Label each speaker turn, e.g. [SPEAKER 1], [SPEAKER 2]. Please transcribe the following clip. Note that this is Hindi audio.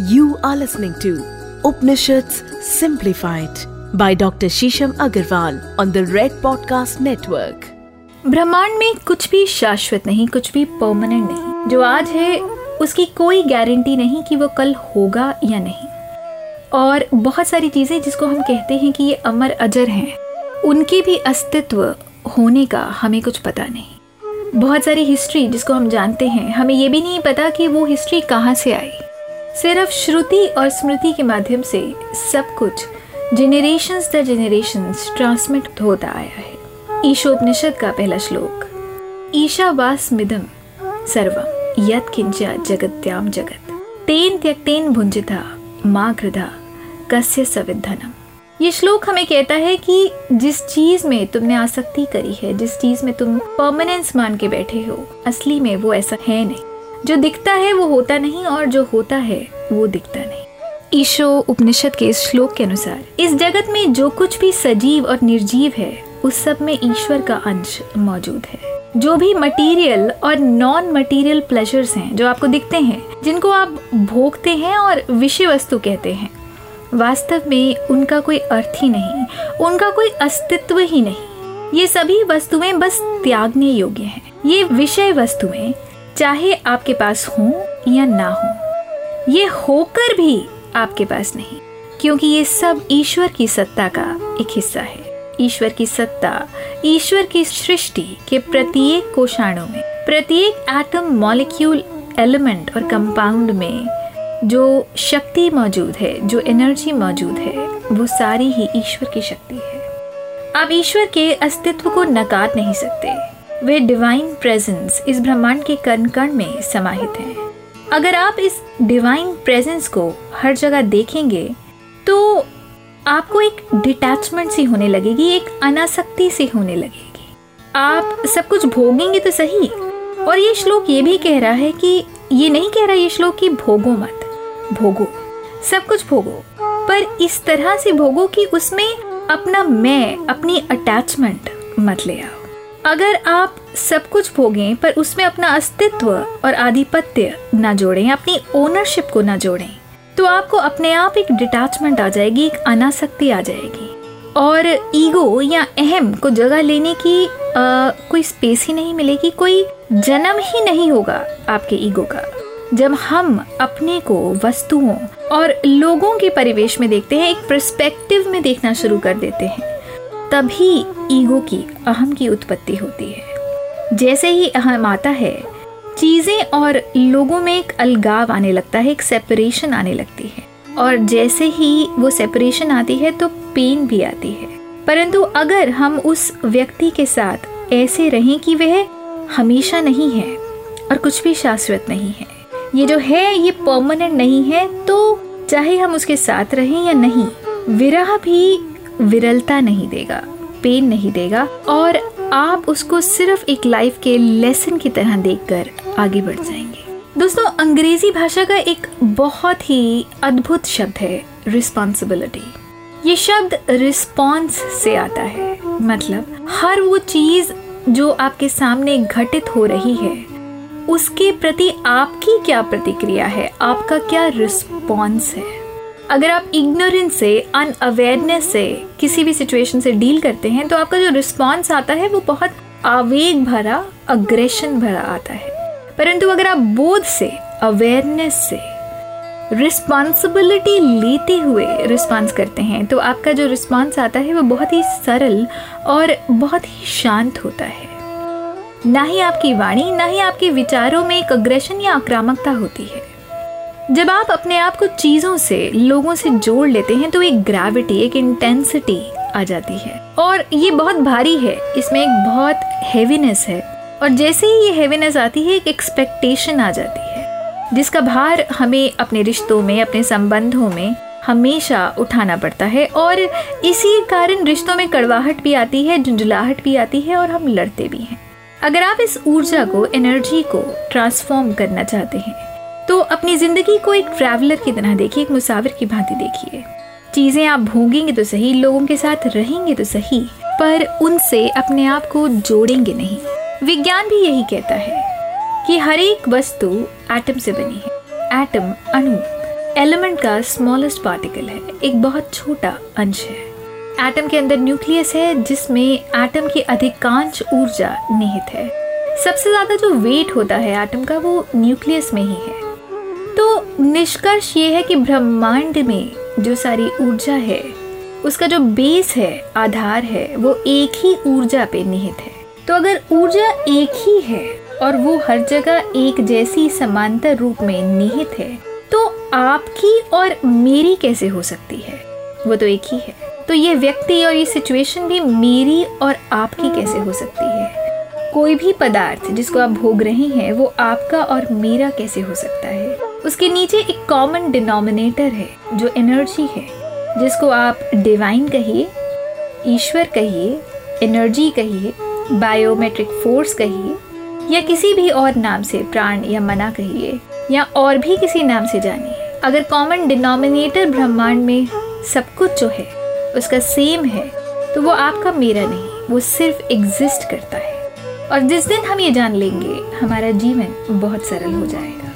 [SPEAKER 1] You are listening to Upanishads Simplified by Dr. Shisham Agarwal on the Red Podcast Network.
[SPEAKER 2] ब्रह्मांड में कुछ भी शाश्वत नहीं, कुछ भी परमानेंट नहीं जो आज है, उसकी कोई गारंटी नहीं कि वो कल होगा या नहीं और बहुत सारी चीज़ें जिसको हम कहते हैं कि ये अमर अजर हैं, उनके भी अस्तित्व होने का हमें कुछ पता नहीं बहुत सारी हिस्ट्री जिसको हम जानते हैं, हमें ये भी नहीं पता कि वो हिस्ट्री कहाँ से आई सिर्फ़ श्रुति और स्मृति के माध्यम से सब कुछ जेनरेशंस द जेनरेशंस ट्रांसमिट होता आया है। ईशोपनिषद का पहला श्लोक ईशावास मिदम सर्वम यत किंचा जगत्याम जगत। तेन त्यक्तेन भुंजिता माँ कृधा, कस्य सविधनम ये श्लोक हमें कहता है कि जिस चीज़ में तुमने आसक्ति करी है, जिस चीज़ में तुम परमानेंस मान के बैठे हो, असली में वो ऐसा है नहीं। जो दिखता है वो होता नहीं और जो होता है वो दिखता नहीं। ईशो उपनिषद के इस श्लोक के अनुसार इस जगत में जो कुछ भी सजीव और निर्जीव है उस सब में ईश्वर का अंश मौजूद है। जो भी मटेरियल और नॉन मटेरियल प्लेजर्स हैं जो आपको दिखते हैं जिनको आप भोगते हैं और विषय वस्तु कहते हैं वास्तव में उनका कोई अर्थ ही नहीं उनका कोई अस्तित्व ही नहीं। ये सभी वस्तुएँ बस त्यागने योग्य हैं। ये विषय वस्तुएँ चाहे आपके पास हो या ना हो, ये होकर भी आपके पास नहीं, क्योंकि ये सब ईश्वर की सत्ता का एक हिस्सा है। ईश्वर की सत्ता, ईश्वर की सृष्टि के प्रत्येक कोषाणु में, प्रत्येक एटम मॉलिक्यूल एलिमेंट और कंपाउंड में जो शक्ति मौजूद है, जो एनर्जी मौजूद है, वो सारी ही ईश्वर की शक्ति है। आप ईश्वर के अस्तित्व को नकार नहीं सकते। वे डिवाइन प्रेजेंस इस ब्रह्मांड के कण कण में समाहित हैं। अगर आप इस डिवाइन प्रेजेंस को हर जगह देखेंगे तो आपको एक डिटैचमेंट सी होने लगेगी, एक अनासक्ति सी होने लगेगी। आप सब कुछ भोगेंगे तो सही, और ये श्लोक ये भी कह रहा है कि, ये नहीं कह रहा ये श्लोक कि भोगो मत, भोगो, सब कुछ भोगो, पर इस तरह से भोगो कि उसमें अपना मैं, अपनी अटैचमेंट मत ले आओ। अगर आप सब कुछ भोगें पर उसमें अपना अस्तित्व और आधिपत्य ना जोड़ें अपनी ओनरशिप को ना जोड़ें तो आपको अपने आप एक डिटैचमेंट आ जाएगी एक अनासक्ति आ जाएगी। और ईगो या अहम को जगह लेने की आ, कोई स्पेस ही नहीं मिलेगी कोई जन्म ही नहीं होगा आपके ईगो का। जब हम अपने को वस्तुओं और लोगों के परिवेश में देखते हैं एक प्रस्पेक्टिव में देखना शुरू कर देते हैं। तभी ईगो की अहम की उत्पत्ति होती है। जैसे ही अहम आता है, चीज़ें और लोगों में एक अलगाव आने लगता है, एक सेपरेशन आने लगती है। और जैसे ही वो सेपरेशन आती है तो पेन भी आती है। परंतु अगर हम उस व्यक्ति के साथ ऐसे रहें कि वह हमेशा नहीं है और कुछ भी शाश्वत नहीं है, ये जो है, ये परमानेंट नहीं है तो चाहे हम उसके साथ रहें या नहीं, विरह भी विरलता नहीं देगा पेन नहीं देगा और आप उसको सिर्फ़ एक लाइफ के लेसन की तरह देखकर आगे बढ़ जाएँगे। दोस्तों, अंग्रेज़ी भाषा का एक बहुत ही अद्भुत शब्द है रिस्पॉन्सिबिलिटी ये शब्द रिस्पॉन्स से आता है। मतलब हर वो चीज़ जो आपके सामने घटित हो रही है, उसके प्रति आपकी क्या प्रतिक्रिया है? आपका क्या रिस्पॉन्स है? अगर आप इग्नोरेंस से अनअवेयरनेस से किसी भी सिचुएशन से डील करते हैं तो आपका जो रिस्पॉन्स आता है, वो बहुत आवेग भरा अग्रेशन भरा आता है। परंतु अगर आप बोध से अवेयरनेस से रिस्पॉन्सिबिलिटी लेते हुए रिस्पॉन्स करते हैं तो आपका जो रिस्पॉन्स आता है, वो बहुत ही सरल और बहुत ही शांत होता है। ना ही आपकी वाणी, ना ही आपके विचारों में एक अग्रेशन या आक्रामकता होती है। जब आप अपने आप को चीज़ों से, लोगों से जोड़ लेते हैं तो एक ग्रेविटी एक इंटेंसिटी आ जाती है। और ये बहुत भारी है। इसमें एक बहुत हैवीनेस है। और जैसे ही ये हैवीनेस आती है, एक एक्सपेक्टेशन आ जाती है। जिसका भार हमें अपने रिश्तों में, अपने संबंधों में हमेशा उठाना पड़ता है। और इसी कारण रिश्तों में कड़वाहट भी आती है, झुंझुलाहट भी आती है और हम लड़ते भी हैं। अगर आप इस ऊर्जा को एनर्जी को ट्रांसफॉर्म करना चाहते हैं अपनी ज़िंदगी को एक ट्रैवलर की तरह देखिए, एक मुसाविर की भांति देखिए। चीज़ें आप भोगेंगे तो सही, लोगों के साथ रहेंगे तो सही, पर उनसे अपने आप को जोड़ेंगे नहीं। विज्ञान भी यही कहता है कि हर एक वस्तु एटम से बनी है। एटम अणु एलिमेंट का स्मॉलेस्ट पार्टिकल है, एक बहुत छोटा अंश है। एटम के अंदर न्यूक्लियस है, जिसमें एटम की अधिकांश ऊर्जा निहित है। सबसे ज़्यादा जो वेट होता है एटम का, वो न्यूक्लियस में ही है। निष्कर्ष ये है कि ब्रह्मांड में जो सारी ऊर्जा है, उसका जो बेस है, आधार है, वो एक ही ऊर्जा पे निहित है। तो अगर ऊर्जा एक ही है और वो हर जगह एक जैसी समांतर रूप में निहित है तो आपकी और मेरी कैसे हो सकती है? वो तो एक ही है। तो ये व्यक्ति और ये सिचुएशन भी मेरी और आपकी कैसे हो सकती है कोई भी पदार्थ जिसको आप भोग रहे हैं, वो आपका और मेरा कैसे हो सकता है? उसके नीचे एक कॉमन डिनोमिनेटर है, जो एनर्जी है, जिसको आप डिवाइन कहिए, ईश्वर कहिए एनर्जी कहिए बायोमेट्रिक फोर्स कहिए, या किसी भी और नाम से प्राण या मना कहिए, या और भी किसी नाम से जानिए। अगर कॉमन डिनोमिनेटर ब्रह्मांड में सब कुछ जो है, उसका सेम है तो वो आपका मेरा नहीं, वो सिर्फ़ एग्जिस्ट करता है। और जिस दिन हम ये जान लेंगे हमारा जीवन बहुत सरल हो जाएगा।